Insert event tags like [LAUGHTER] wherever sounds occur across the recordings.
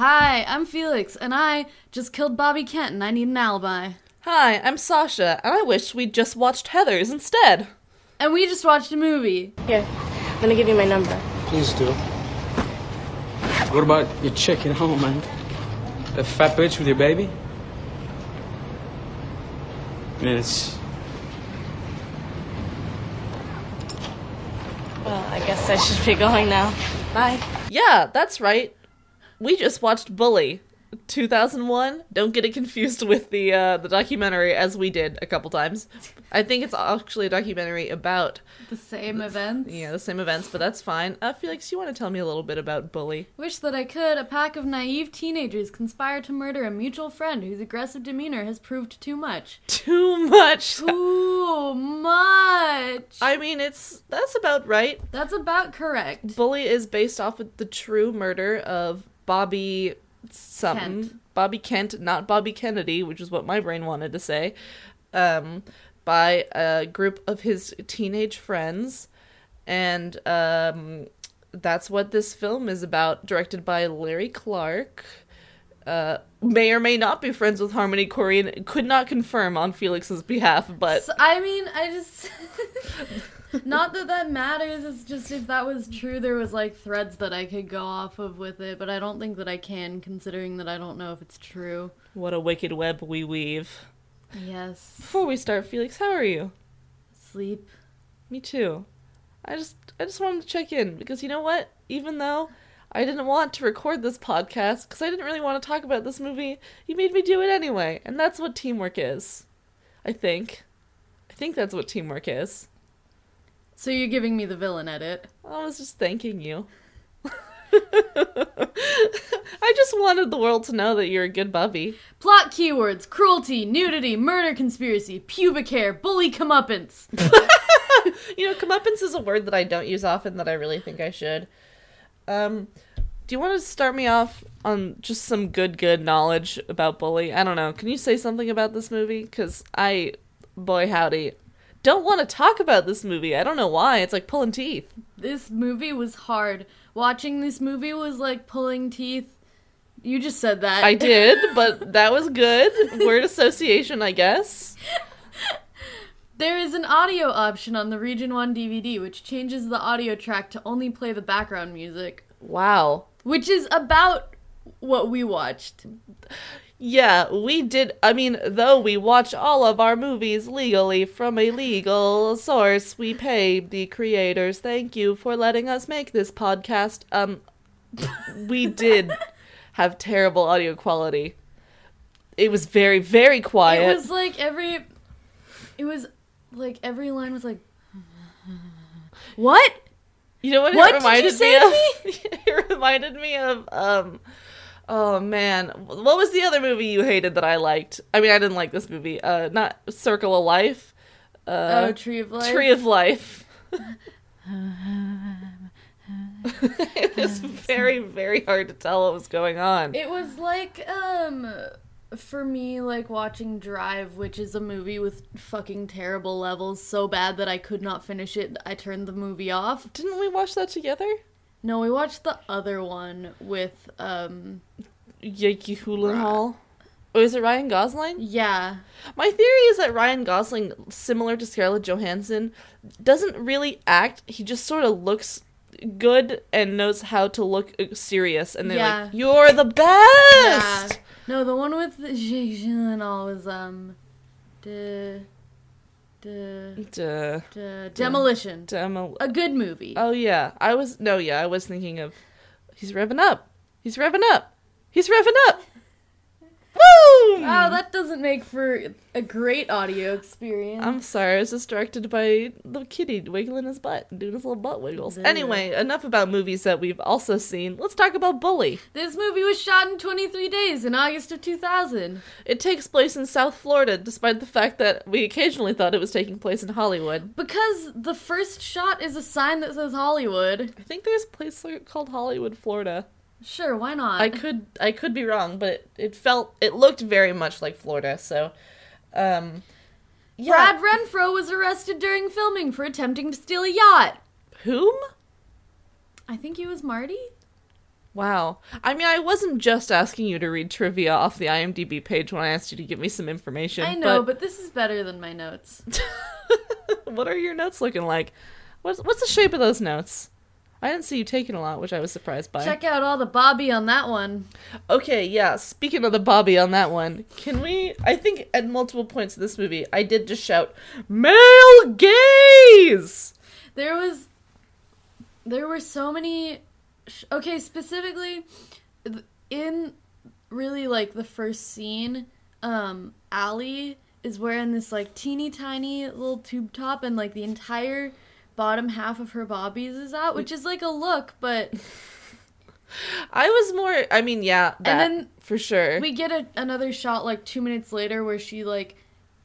Hi, I'm Felix, and I just killed Bobby Kent, and I need an alibi. Hi, I'm Sasha, and I wish we'd just watched Heathers instead. And we just watched a movie. Here, I'm gonna give you my number. Please do. What about your chick at home, man? That fat bitch with your baby? I mean, it's. Well, I guess I should be going now. Bye. Yeah, that's right. We just watched Bully, 2001. Don't get it confused with the uh, the documentary, as we did a couple times. I think it's actually a documentary about The same events. yeah the same events, but that's fine. Uh, Felix, you want to tell me a little bit about Bully? Wish that I could. A pack of naive teenagers conspire to murder a mutual friend whose aggressive demeanor has proved too much. [LAUGHS] Too much. Too much! I mean, it's that's about right. That's about correct. Bully is based off of the true murder of Bobby something. Kent. Bobby Kent, not Bobby Kennedy, which is what my brain wanted to say. Um, by a group of his teenage friends, and um, that's what this film is about. Directed by Larry Clark. Uh, may or may not be friends with Harmony Korine. Could not confirm on Felix's behalf, but So, I mean, I just. [LAUGHS] Not that that matters, it's just if that was true, there was like threads that I could go off of with it, but I don't think that I can, considering that I don't know if it's true. what a wicked web we weave. Yes. Before we start, Felix, how are you? Sleep. Me too. I just I just wanted to check in because you know what? Even though I didn't want to record this podcast because I didn't really want to talk about this movie, you made me do it anyway, and that's what teamwork is. I think. I think that's what teamwork is. So you're giving me the villain edit. I was just thanking you. [LAUGHS] I just wanted the world to know that you're a good bubby. Plot keywords cruelty, nudity, murder conspiracy, pubic hair, bully comeuppance. [LAUGHS] You know, comeuppance is a word that I don't use often that I really think I should. Um, do you want to start me off on just some good, good knowledge about Bully? I don't know. Can you say something about this movie? Because I, boy howdy, don't want to talk about this movie. I don't know why. It's like pulling teeth. This movie was hard. Watching this movie was like pulling teeth. You just said that. I did, [LAUGHS] but that was good. Word association, I guess. [LAUGHS] There is an audio option on the Region 1 DVD which changes the audio track to only play the background music, Wow. which is about what we watched. Yeah, we did. I mean, though we watch all of our movies legally from a legal source, we pay the creators. Thank you for letting us make this podcast. Um, we did [LAUGHS] have terrible audio quality. It was very, very quiet. It was like every it was like every line was like What? you know what? What it did you reminded say me of? [LAUGHS] it reminded me of um. Oh man, what was the other movie you hated that I liked? I mean, I didn't like this movie. Uh, not Circle of Life. Uh, oh, Tree of Life. Tree of Life. [LAUGHS] [LAUGHS] it was very, very hard to tell what was going on. It was like um for me like watching Drive, which is a movie with fucking terrible levels so bad that I could not finish it. I turned the movie off. Didn't we watch that together? No, we watched the other one with um Yaki Hall. Oh, is it Ryan Gosling? yeah. My theory is that Ryan Gosling, similar to Scarlett Johansson, doesn't really act. He just sort of looks good and knows how to look uh, serious. And they're Yeah. like, "You're the best." Yeah. best." No, the one with Jake Gyllenhaal was um de de Duh. de Demolition. Demo- A good movie. Oh yeah, I was no, yeah, I was thinking of he's revving up. He's revving up. He's revving up. Boom! Wow, that doesn't make for a great audio experience. I'm sorry, it was just directed by the kitty wiggling his butt and doing his little butt wiggles. Anyway, enough about movies that we've also seen. Let's talk about Bully. this movie was shot in 23 days in August of 2000. It takes place in South Florida, despite the fact that we occasionally thought it was taking place in Hollywood. Because the first shot is a sign that says Hollywood. I think there's a place called Hollywood, Florida. Sure, why not? I could I could be wrong, but it, it felt it looked very much like Florida. So, um, yeah. Brad Renfro was arrested during filming for attempting to steal a yacht. Whom? I think he was Marty. Wow. I mean, I wasn't just asking you to read trivia off the IMDb page when I asked you to give me some information. I know, but this is better than my notes. [LAUGHS] what are your notes looking like? What's what's the shape of those notes? I didn't see you taking a lot, which I was surprised by. Check out all the Bobby on that one. Okay, yeah. Speaking of the Bobby on that one, can we? I think at multiple points in this movie, I did just shout male gaze. There was, there were so many. sh- Okay, specifically, in really like the first scene, um, Allie is wearing this like teeny tiny little tube top, and like the entire bottom half of her bobbies is out, which is like a look, but I was more. I mean, yeah, that then for sure. we get a, another shot like two minutes later where she like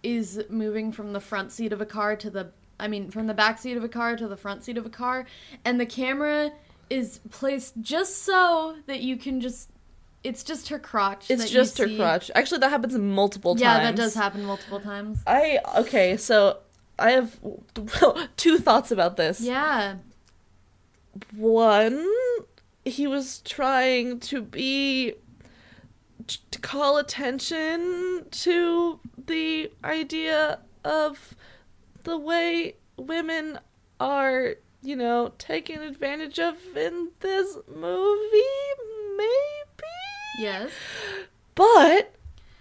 is moving from the front seat of a car to the i mean from the back seat of a car to the front seat of a car and the camera is placed just so that you can just it's just her crotch it's that you just her see. crotch. Actually, that happens multiple times. yeah that does happen multiple times I okay, so I have [LAUGHS] two thoughts about this. yeah One, he was trying to be to call attention to the idea of the way women are, you know, taken advantage of in this movie, maybe. yes But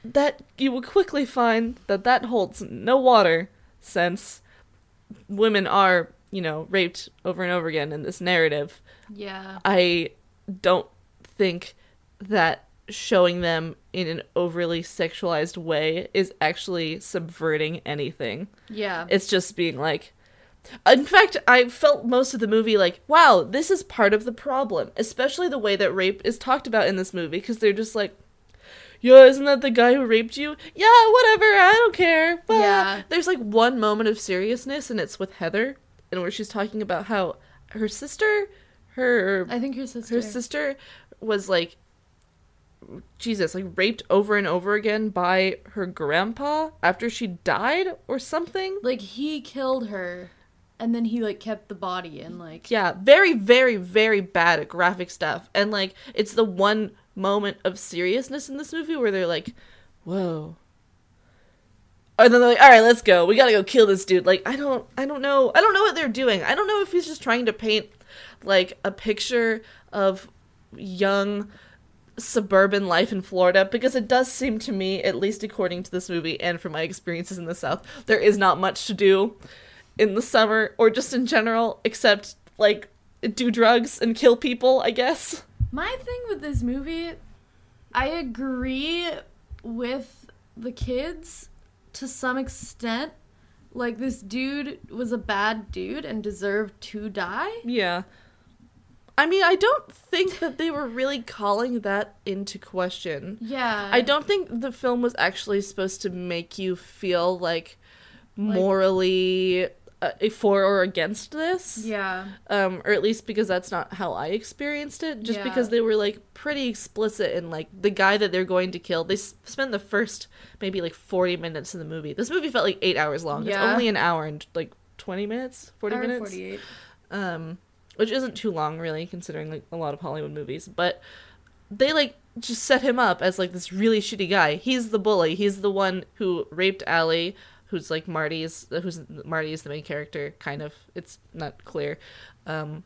that you will quickly find that that holds no water since women are, you know, raped over and over again in this narrative. yeah I don't think that showing them in an overly sexualized way is actually subverting anything. yeah It's just being like in fact, I felt most of the movie like, wow, this is part of the problem, especially the way that rape is talked about in this movie because they're just like yeah, isn't that the guy who raped you? Yeah, whatever, I don't care. But Yeah. There's like one moment of seriousness and it's with Heather and where she's talking about how her sister, her i think her sister her sister was like Jesus, like raped over and over again by her grandpa after she died or something. like he killed her and then he like kept the body and like Yeah, very, very, very bad at graphic stuff. And like it's the one moment of seriousness in this movie where they're like, Whoa. And then they're like, All right, let's go. We gotta go kill this dude. Like, I don't I don't know. I don't know what they're doing. I don't know if he's just trying to paint like a picture of young suburban life in Florida because it does seem to me, at least according to this movie and from my experiences in the South, there is not much to do in the summer or just in general except like do drugs and kill people, I guess. My thing with this movie, I agree with the kids to some extent. Like, this dude was a bad dude and deserved to die. Yeah. I mean, I don't think that they were really calling that into question. Yeah. I don't think the film was actually supposed to make you feel like morally uh, for or against this. Yeah. um or at least because that's not how i experienced it just Yeah. because they were like pretty explicit in like the guy that they're going to kill they s- spend the first maybe like 40 minutes in the movie this movie felt like eight hours long Yeah. it's only an hour and like 20 minutes 40 Hour minutes 48. um which isn't too long really considering like a lot of hollywood movies but they like just set him up as like this really shitty guy he's the bully he's the one who raped Allie who's like marty's who's marty is the main character kind of it's not clear um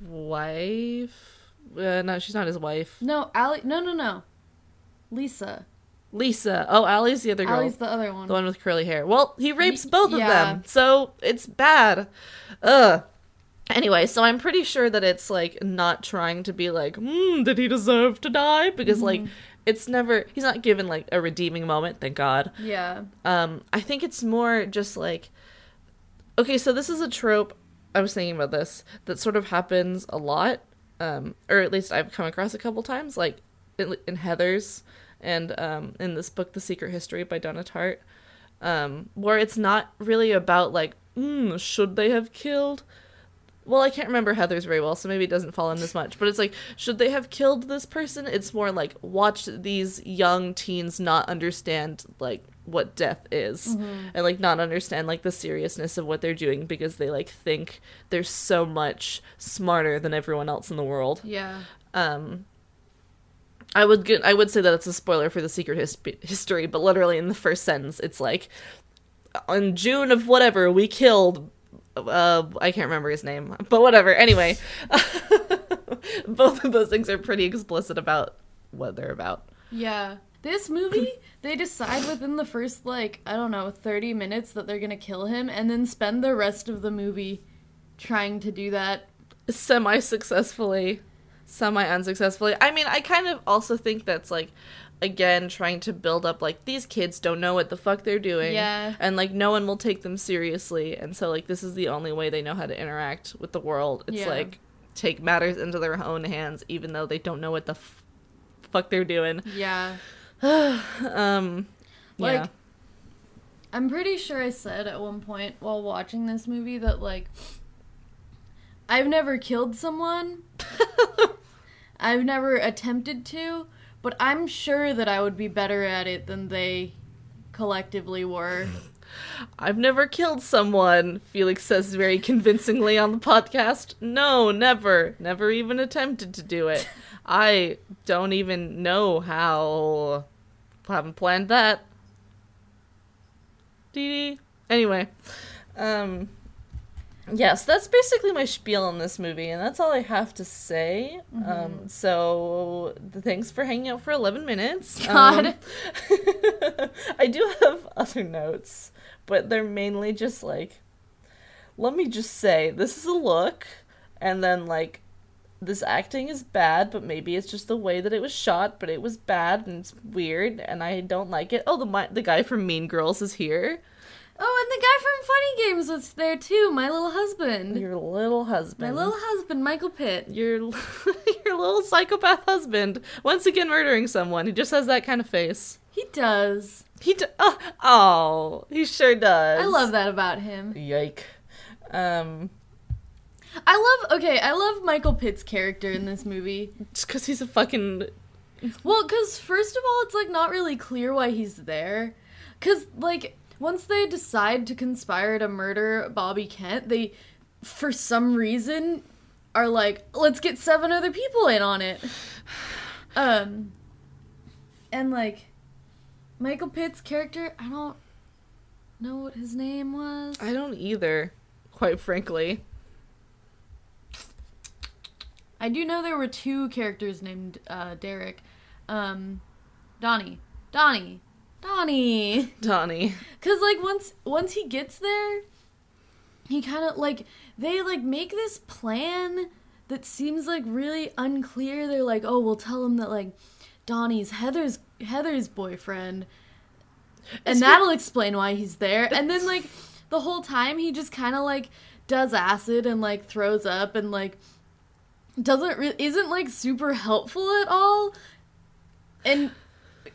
wife uh, no she's not his wife No, Ali No, no, no. Lisa. lisa oh Allie's the other girl Allie's the other one. the one with curly hair. Well, he rapes both of them, so it's bad. Ugh. Anyway, so I'm pretty sure that it's like not trying to be like, hmm, did he deserve to die? Because like Mm-hmm. It's never he's not given like a redeeming moment, thank God. Yeah. Um, I think it's more just like okay, so this is a trope. I was thinking about this that sort of happens a lot, um, or at least I've come across a couple times, like in, in Heathers and um, in this book, The Secret History by Donna Tartt, um, where it's not really about like, mm, should they have killed? Well, I can't remember Heathers very well, so maybe it doesn't fall in this much. But it's like, should they have killed this person? It's more like watch these young teens not understand like what death is, and like not understand like the seriousness of what they're doing because they like think they're so much smarter than everyone else in the world. Yeah. Um, I would get, I would say that it's a spoiler for the secret his- history, but literally in the first sentence, it's like, in June of whatever, we killed. Uh, I can't remember his name, but whatever. Anyway, [LAUGHS] both of those things are pretty explicit about what they're about. Yeah. This movie, they decide within the first, like, I don't know, 30 minutes that they're gonna kill him, and then spend the rest of the movie trying to do that. Semi successfully, semi unsuccessfully. I mean, I kind of also think that's like, again, trying to build up like these kids don't know what the fuck they're doing. Yeah. And like no one will take them seriously. And so like this is the only way they know how to interact with the world. It's Yeah. like take matters into their own hands even though they don't know what the f- fuck they're doing. Yeah. [SIGHS] Um Like, yeah. I'm pretty sure I said at one point while watching this movie that, like, I've never killed someone. [LAUGHS] I've never attempted to, but I'm sure that I would be better at it than they collectively were. [LAUGHS] I've never killed someone, Felix says very convincingly on the podcast. No, never. Never even attempted to do it. [LAUGHS] I don't even know how. Haven't planned that. Dee dee. Anyway. Um. Yes, that's basically my spiel on this movie, and that's all I have to say. Um, so, thanks for hanging out for 11 minutes. [LAUGHS] God. Um, [LAUGHS] I do have other notes, but they're mainly just like, let me just say, this is a look, and then, like, this acting is bad, but maybe it's just the way that it was shot, but it was bad and it's weird, and I don't like it. Oh, the the guy from Mean Girls is here. Oh, and the guy from Funny Games was there too. My little husband. Your little husband. My little husband, Michael Pitt. your [LAUGHS] your little psychopath husband once again murdering someone. He just has that kind of face. He does. He d- oh, oh, he sure does. I love that about him. Yike. Um, I love. Okay, I love Michael Pitt's character in this movie. just because he's a fucking Well, because first of all, it's like not really clear why he's there. Because like once they decide to conspire to murder Bobby Kent, they, for some reason, are like, let's get seven other people in on it. Um, and like Michael Pitt's character, I don't know what his name was. I don't either, quite frankly. I do know there were two characters named uh, Derek. Um, Donnie. Donnie. Donnie. Donnie. Cause like once once he gets there, he kind of like they like make this plan that seems like really unclear. They're like, oh, we'll tell him that like Donnie's Heather's Heather's boyfriend, and that'll explain why he's there. And then like the whole time he just kind of like does acid and like throws up and like doesn't re- isn't like super helpful at all. And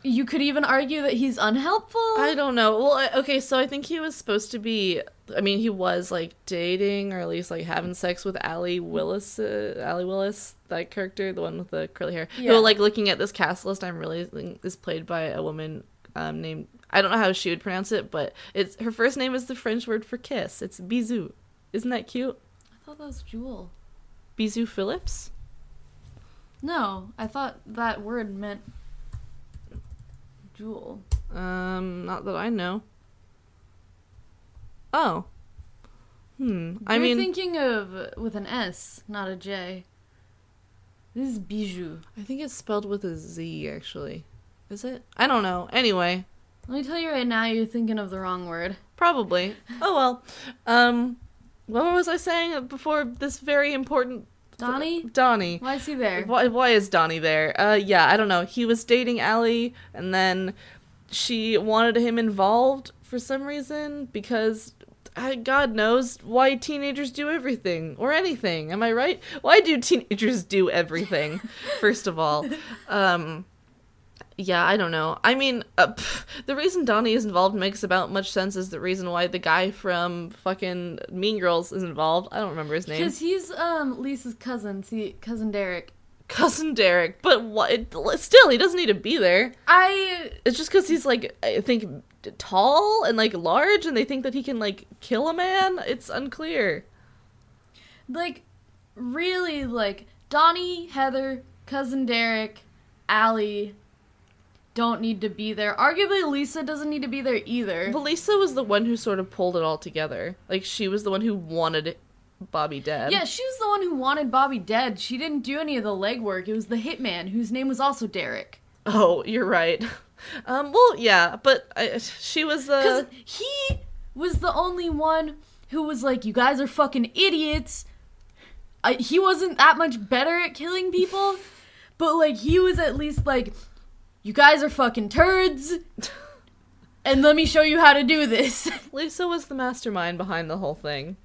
you could even argue that he's unhelpful. I don't know. Well, I- okay, so I think he was supposed to be. I mean, he was like dating or at least like having sex with Allie Willis. Uh, Allie Willis, that character, the one with the curly hair. Yeah. Like, looking at this cast list, I'm realizing is played by a woman um, named. I don't know how she would pronounce it, but it's her first name is the French word for kiss. It's Bisou. Isn't that cute? I thought that was Jewel. Bisou Phillips. No, I thought that word meant jewel. Um, not that I know. Oh. Hmm. I You're mean, thinking of with an S, not a J. This is bijou. I think it's spelled with a Z, actually. Is it? I don't know. Anyway, Let me tell you right now, you're thinking of the wrong word. probably. Oh well. Um, what was I saying before this very important Donnie? Donnie? Why is he there? Why, why is Donnie there? Uh, yeah, I don't know. He was dating Allie, and then she wanted him involved for some reason because God knows why teenagers do everything or anything. Am I right? Why do teenagers do everything? [LAUGHS] first of all, um, yeah, I don't know. I mean, uh, pff, the reason Donnie is involved makes about much sense as the reason why the guy from fucking Mean Girls is involved. I don't remember his name. Because he's um Lisa's cousin, see cousin Derek. cousin Derek, but what? Still, he doesn't need to be there. I It's just because he's like, I think, tall and like large, and they think that he can like kill a man. It's unclear. like really like Donnie, Heather, cousin Derek, Allie don't need to be there. Arguably, Lisa doesn't need to be there either. But Lisa was the one who sort of pulled it all together. Like she was the one who wanted Bobby dead. Yeah, she was the one who wanted Bobby dead. She didn't do any of the legwork. It was the hitman, whose name was also Derek. Oh, you're right. [LAUGHS] Um. Well, yeah, but I, she was Because he was the only one who was like, you guys are fucking idiots. I, he wasn't that much better at killing people, but like, he was at least like, you guys are fucking turds. And let me show you how to do this. [LAUGHS] Lisa was the mastermind behind the whole thing.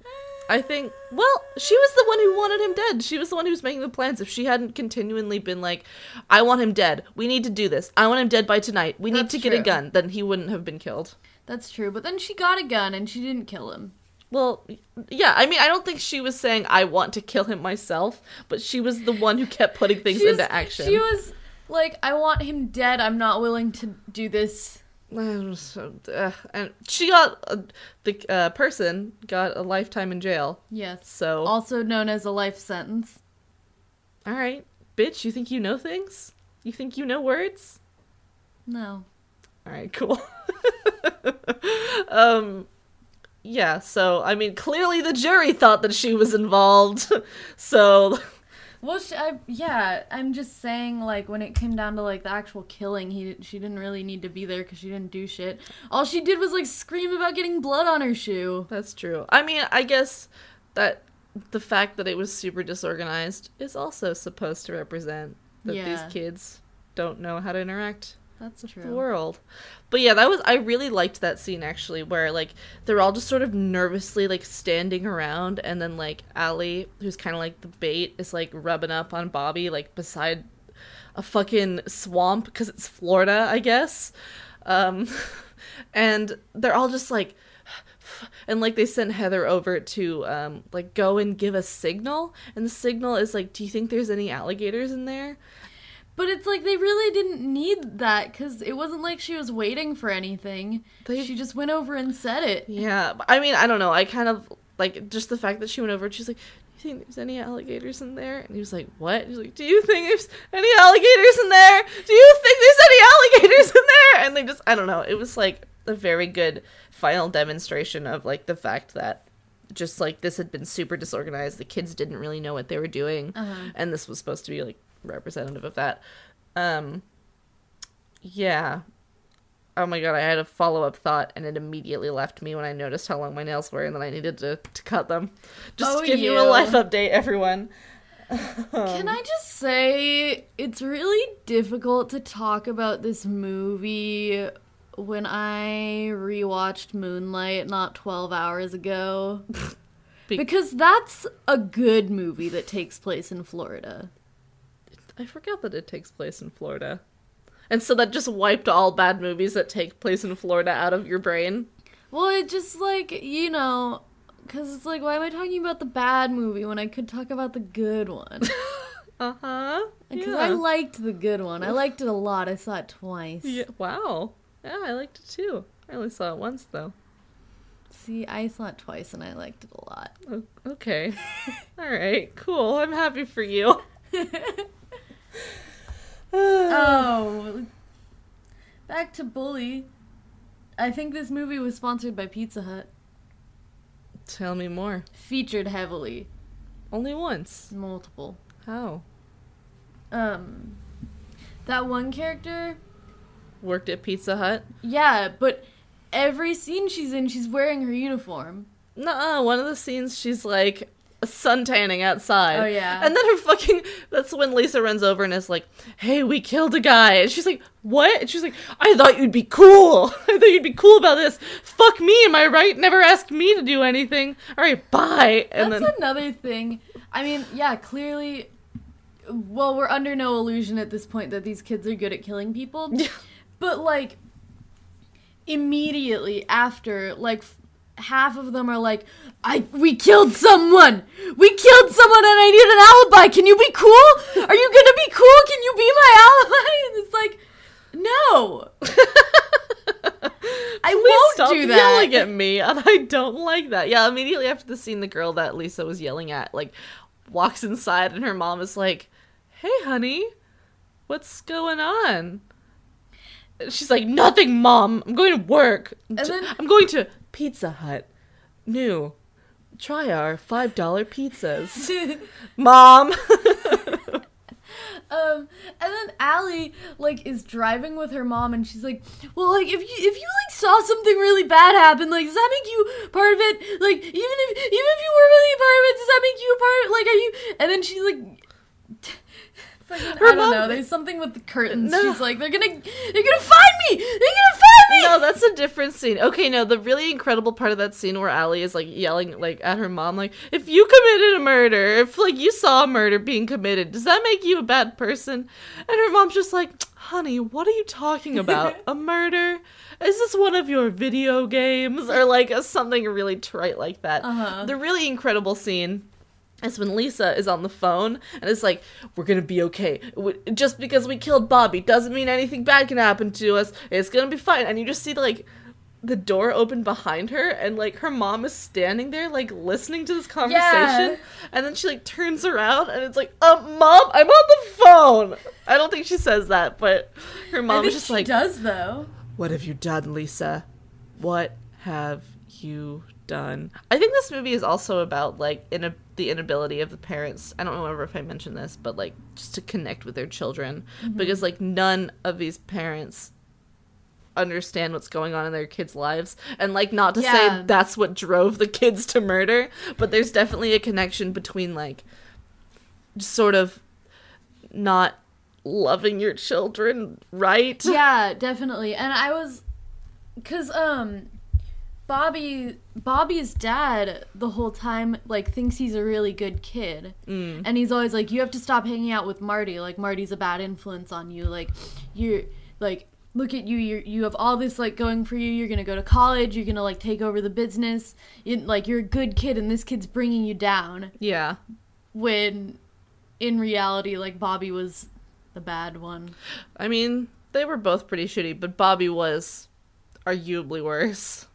I think. Well, she was the one who wanted him dead. She was the one who was making the plans. If she hadn't continually been like, "I want him dead. We need to do this. I want him dead by tonight. We need That's to get a gun," then he wouldn't have been killed. That's true, but then she got a gun and she didn't kill him. Well, yeah. I mean, I don't think she was saying, "I want to kill him myself," but she was the one who kept putting things was- into action. She was like, I want him dead. I'm not willing to do this. So, uh, and she got uh, the uh, person got a lifetime in jail. Yes. So Also known as a life sentence. All right, bitch, you think you know things? You think you know words? No. All right, cool. [LAUGHS] um yeah, so I mean, clearly the jury thought that she was involved. [LAUGHS] so Well, she, I, yeah, I'm just saying, like, when it came down to, like, the actual killing, he she didn't really need to be there because she didn't do shit. All she did was, like, scream about getting blood on her shoe. that's true. I mean, I guess that the fact that it was super disorganized is also supposed to represent that Yeah. these kids don't know how to interact That's the true. world. But yeah, that was I really liked that scene actually where like they're all just sort of nervously like standing around and then like Allie, who's kind of like the bait, is like rubbing up on Bobby like beside a fucking swamp because it's Florida, I guess. Um [LAUGHS] and they're all just like [SIGHS] and like they sent Heather over to um like go and give a signal and the signal is like do you think there's any alligators in there? But it's like they really didn't need that because it wasn't like she was waiting for anything. They- She just went over and said it. Yeah, I mean, I don't know. I kind of like just the fact that she went over and she's like, "Do you think there's any alligators in there?" And he was like, "What?" He's like, "Do you think there's any alligators in there? Do you think there's any alligators in there?" And they just, I don't know. It was like a very good final demonstration of like the fact that just like this had been super disorganized. The kids didn't really know what they were doing, Uh-huh. and this was supposed to be like representative of that. Um, yeah. Oh my god, I had a follow up thought and it immediately left me when I noticed how long my nails were and then I needed to, to cut them. Just Oh, give you a life update, everyone. Can I just say it's really difficult to talk about this movie when I rewatched Moonlight not 12 hours ago? [LAUGHS] Be- because that's a good movie that takes place in Florida. I forgot that it takes place in Florida. And so that just wiped all bad movies that take place in Florida out of your brain. Well, it just like, you know, because it's like, why am I talking about the bad movie when I could talk about the good one? [LAUGHS] Uh huh. Because I liked the good one. I liked it a lot. I saw it twice. yeah. Wow. Yeah, I liked it too. I only saw it once though. See, I saw it twice and I liked it a lot. Okay. [LAUGHS] all right. Cool. I'm happy for you. [LAUGHS] Oh, back to Bully. I think this movie was sponsored by Pizza Hut. Tell me more. Featured heavily, Only once. multiple. How? Um, that one character, Worked at Pizza Hut? yeah, but every scene she's in, she's wearing her uniform. Nuh-uh. One of the scenes, she's like sun tanning outside. Oh, yeah. And then her fucking. That's when Lisa runs over and is like, "Hey, we killed a guy." And she's like, "What?" And she's like, "I thought you'd be cool. [LAUGHS] I thought you'd be cool about this. Fuck me, am I right? Never asked me to do anything. All right, bye." And That's then another thing. I mean, yeah, clearly. Well, we're under no illusion at this point that these kids are good at killing people. [LAUGHS] Yeah. But, like, immediately after, like, half of them are like, I we killed someone! We killed someone and I need an alibi! Can you be cool? Are you gonna be cool? Can you be my alibi? [LAUGHS] And it's like, no! [LAUGHS] I won't stop do that. yelling at me, and I don't like that. Yeah, immediately after the scene, the girl that Lisa was yelling at, like, walks inside, and her mom is like, "Hey, honey, what's going on?" She's like, "Nothing, mom. I'm going to work. And then- I'm going to Pizza Hut. New. Try our five dollar pizzas, [LAUGHS] mom." [LAUGHS] Um, and then Allie like is driving with her mom, and she's like, "Well, like if you if you like saw something really bad happen, like does that make you part of it? Like even if even if you were really part of it, does that make you a part? Like are you?" And then she's like. Fucking- Her I don't mom- know. There's something with the curtains. No. She's like, they're gonna, they're gonna find me. They're gonna find me. no, that's a different scene. Okay, no, the really incredible part of that scene where Allie is like yelling like at her mom, like, if you committed a murder, if like you saw a murder being committed, does that make you a bad person? And her mom's just like, honey, what are you talking about? [LAUGHS] a murder? Is this one of your video games? Or like a, something really trite like that. Uh-huh. The really incredible scene is when Lisa is on the phone and it's like, we're gonna be okay. Just because we killed Bobby doesn't mean anything bad can happen to us. It's gonna be fine. And you just see like the door open behind her and like her mom is standing there like listening to this conversation Yeah. and then she like turns around and it's like um mom i'm on the phone i don't think she says that but her mom is just she like does though. what have you done, Lisa? What have you done? I think this movie is also about like in the inability of the parents. I don't remember if I mentioned this, but like just to connect with their children because like none of these parents understand what's going on in their kids' lives and like not to Yeah. say that's what drove the kids to murder, but there's definitely a connection between like sort of not loving your children right yeah, definitely. And I was, cause um, Bobby Bobby's dad the whole time like thinks he's a really good kid, Mm. and he's always like, you have to stop hanging out with Marty. Like Marty's a bad influence on you. Like you're like. Look at you! You you have all this like going for you. You're gonna go to college. You're gonna like take over the business. You, like you're a good kid, and this kid's bringing you down. yeah When, in reality, like Bobby was the bad one. I mean, they were both pretty shitty, but Bobby was arguably worse.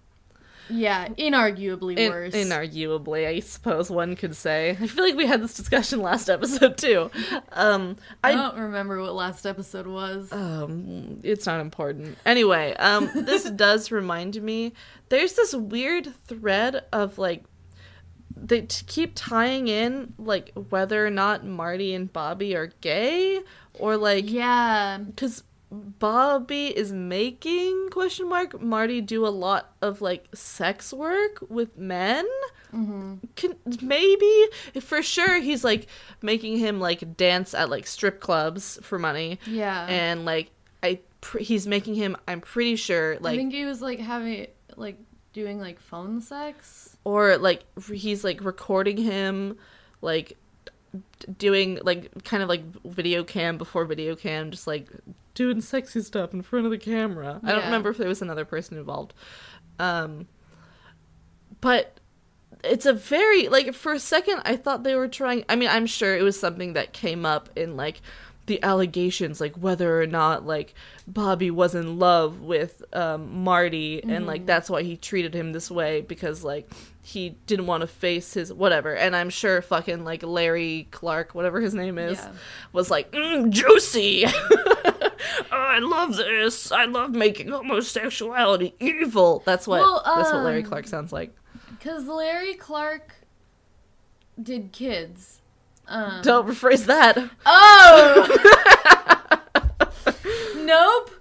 Yeah, inarguably In- worse. inarguably, I suppose one could say. I feel like we had this discussion last episode too. Um, I I don't remember what last episode was. um, it's not important. Anyway, um, this [LAUGHS] does remind me. There's this weird thread of like they t- keep tying in like whether or not Marty and Bobby are gay or like yeah, because Bobby is making question mark Marty do a lot of like sex work with men. Mm-hmm. Can maybe for sure he's like making him like dance at like strip clubs for money, yeah. and like I pr- he's making him. I'm pretty sure like I think he was like having like doing like phone sex. or like he's like recording him like doing like kind of like video cam before video cam just like doing sexy stuff in front of the camera. I don't remember if there was another person involved. Um but it's a very like for a second i thought they were trying i mean i'm sure it was something that came up in like the allegations like whether or not like bobby was in love with um, marty and like that's why he treated him this way because like he didn't want to face his whatever and i'm sure fucking like larry clark whatever his name is Yeah. was like mm, juicy [LAUGHS] oh, i love this i love making homosexuality evil that's what Well, that's what larry um, clark sounds like Cause Larry Clark did kids. Um, don't rephrase that Oh. [LAUGHS] nope.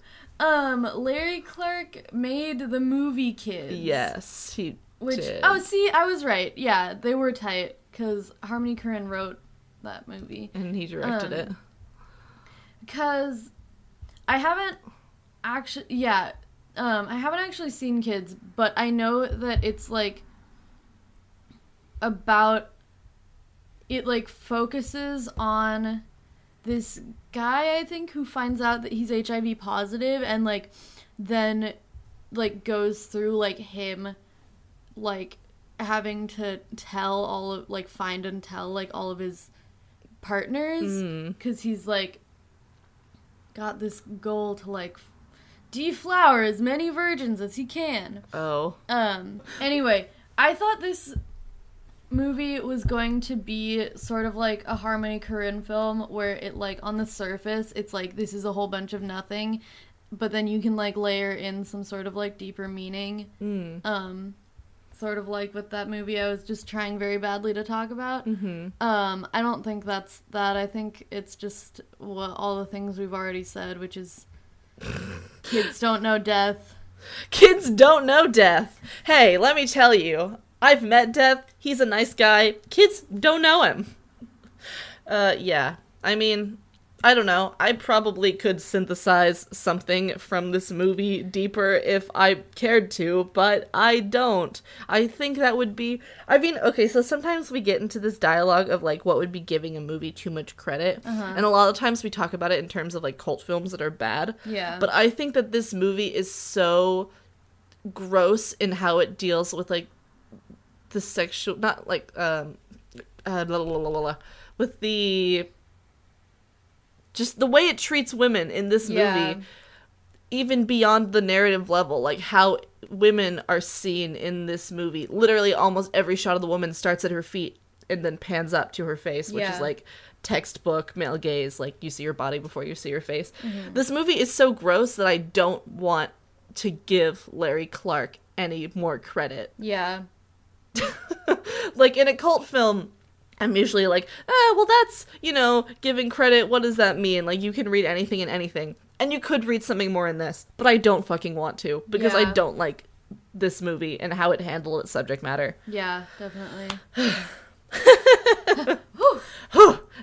Um, Larry Clark made the movie Kids. yes he Which oh, see, I was right. Yeah, they were tight because Harmony Korine wrote that movie. and he directed um, it Because I haven't actually, yeah, um, I haven't actually seen Kids, but I know that it's like about it like focuses on this guy I think who finds out that he's HIV positive and like then like goes through like him like having to tell all of like find and tell like all of his partners Mm. cuz he's like got this goal to like deflower as many virgins as he can oh um. Anyway, I thought this movie was going to be sort of like a Harmony Korine film where it like on the surface it's like this is a whole bunch of nothing, but then you can like layer in some sort of like deeper meaning. Mm. Um sort of like with that movie I was just trying very badly to talk about. hmm Um I don't think that's that. I think it's just what all the things we've already said, which is [LAUGHS] kids don't know death. Kids don't know death. Hey, let me tell you, I've met Death. He's a nice guy. Kids don't know him. Uh, yeah. I mean, I don't know. I probably could synthesize something from this movie deeper if I cared to, but I don't. I think that would be. I mean, okay, so sometimes we get into this dialogue of like what would be giving a movie too much credit. And a lot of times we talk about it in terms of like cult films that are bad. Yeah. But I think that this movie is so gross in how it deals with like the sexual not like um uh, blah, blah, blah, blah, blah, with the just the way it treats women in this Yeah. movie even beyond the narrative level like how women are seen in this movie literally almost every shot of the woman starts at her feet and then pans up to her face which Yeah. is like textbook male gaze like you see your body before you see your face Mm-hmm. this movie is so gross that i don't want to give larry clark any more credit yeah. [LAUGHS] like in a cult film i'm usually like ah well that's you know giving credit. What does that mean? Like you can read anything in anything. And you could read something more in this but i don't fucking want to because i don't like this movie and how it handled its subject matter. [SIGHS] Yeah, definitely. [SIGHS] [LAUGHS]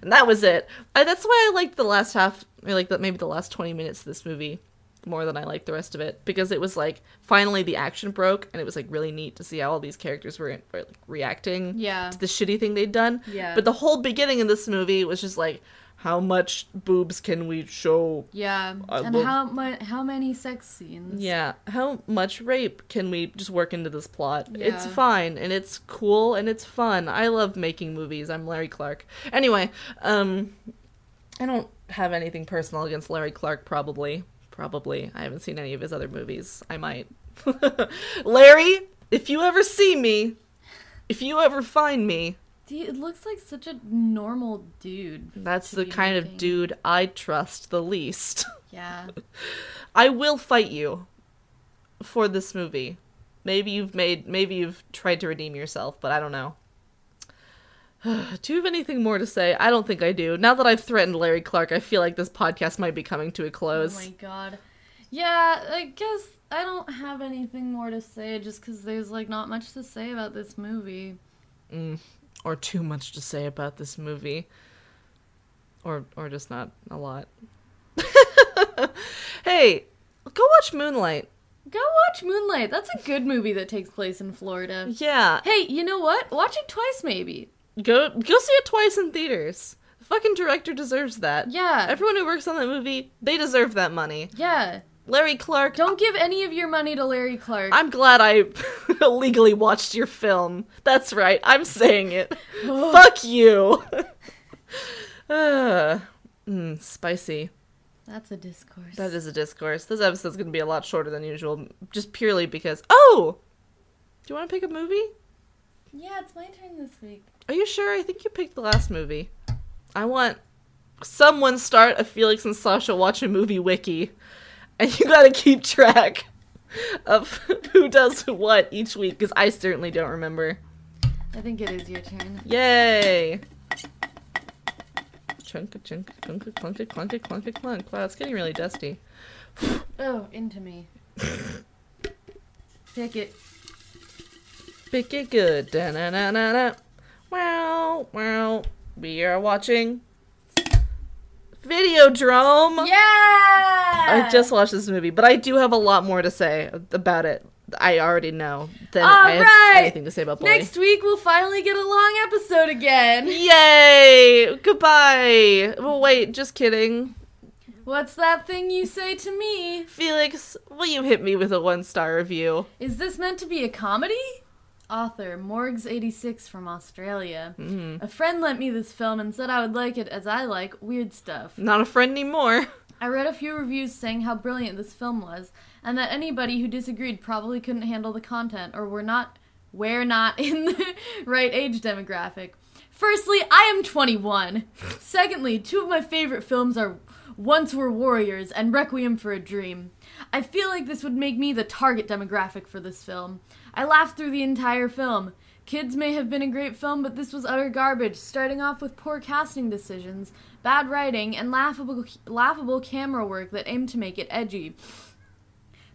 and that was it. I, that's why i liked the last half or like the, maybe the last 20 minutes of this movie more than i liked the rest of it because it was like finally the action broke and it was like really neat to see how all these characters were, were like, reacting Yeah. to the shitty thing they'd done. Yeah. but the whole beginning of this movie was just like how much boobs can we show? Yeah. And how mu- how many sex scenes? yeah. How much rape can we just work into this plot? It's fine and it's cool and it's fun. I love making movies. I'm larry clark. Anyway um i don't have anything personal against larry clark probably probably i haven't seen any of his other movies i might [LAUGHS] larry if you ever see me if you ever find me Dude, it looks like such a normal dude. that's the kind of dude i trust the least [LAUGHS] Yeah. I will fight you for this movie. Maybe you've made maybe you've tried to redeem yourself, but I don't know. [SIGHS] do you have anything more to say? I don't think I do. Now that I've threatened Larry Clark, I feel like this podcast might be coming to a close. Oh my god. Yeah, I guess I don't have anything more to say just because there's like not much to say about this movie. Mm, or too much to say about this movie. Or or just not a lot. [LAUGHS] hey, go watch Moonlight. Go watch Moonlight. That's a good movie that takes place in Florida. Yeah. Hey, you know what? Watch it twice maybe. Go go see it twice in theaters. The fucking director deserves that. Yeah. Everyone who works on that movie, they deserve that money. Yeah. Larry Clark, Don't give any of your money to Larry Clark. I'm glad I [LAUGHS] illegally watched your film. That's right, I'm saying it. [LAUGHS] Fuck you. [LAUGHS] uh, mm, spicy. That's a discourse. That is a discourse. This episode's gonna be a lot shorter than usual, just purely because. Oh! Do you want to pick a movie? Yeah, it's my turn this week. Are you sure? I think you picked the last movie. I want someone start a Felix and Sasha watch a movie wiki, and you gotta keep track of [LAUGHS] who does what each week because I certainly don't remember. I think it is your turn. Yay! Chunk, chunk, clunk, clunk, clunk, clunk, clunk. Wow, it's getting really dusty. Oh, into me. [LAUGHS] Pick it. Pick it good. Da-na-na-na-na. Wow, wow. We are watching Videodrome. Yeah! I just watched this movie, but I do have a lot more to say about it. I already know that All I have right. anything to say about Bully. Next week we'll finally get a long episode again. Yay! Goodbye. Well, wait, just kidding. What's that thing you say to me? Felix, will you hit me with a one star review? Is this meant to be a comedy? Author Morgs86 from Australia. Mm. A friend lent me this film and said I would like it as I like weird stuff. Not a friend anymore. [LAUGHS] I read a few reviews saying how brilliant this film was, and that anybody who disagreed probably couldn't handle the content or were not we're not in the [LAUGHS] right age demographic. Firstly, I am 21. Secondly, two of my favorite films are Once Were Warriors and Requiem for a Dream. I feel like this would make me the target demographic for this film. I laughed through the entire film. Kids may have been a great film, but this was utter garbage, starting off with poor casting decisions, bad writing, and laughable, laughable camera work that aimed to make it edgy.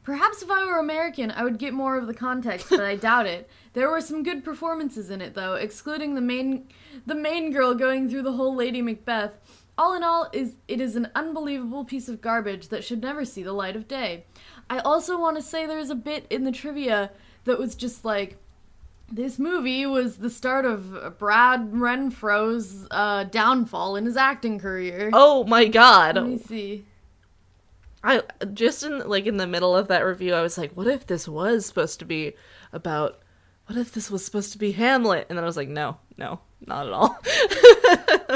Perhaps if I were American, I would get more of the context, but I [LAUGHS] doubt it. There were some good performances in it, though, excluding the main, the main girl going through the whole Lady Macbeth. All in all, is it is an unbelievable piece of garbage that should never see the light of day. I also want to say there's a bit in the trivia that was just like, this movie was the start of Brad Renfro's uh, downfall in his acting career. Oh my god. Let me see. I just in like in the middle of that review, I was like, "What if this was supposed to be about? What if this was supposed to be Hamlet?" And then I was like, "No, no, not at all."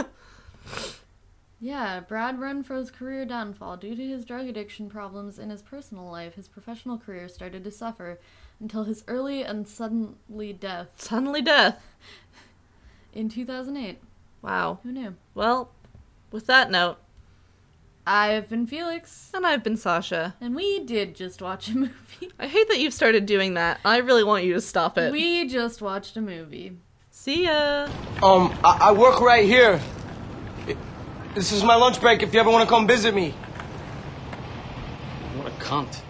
[LAUGHS] Yeah, Brad Renfro's career downfall. Due to his drug addiction problems in his personal life, his professional career started to suffer until his early and suddenly death Suddenly death. in 2008. Wow. Who knew? Well, with that note, I've been Felix, and I've been Sasha. and we did just watch a movie. I hate that you've started doing that. I really want you to stop it. We just watched a movie. See ya. Um, I, I work right here. I- This is my lunch break if you ever want to come visit me. What a cunt.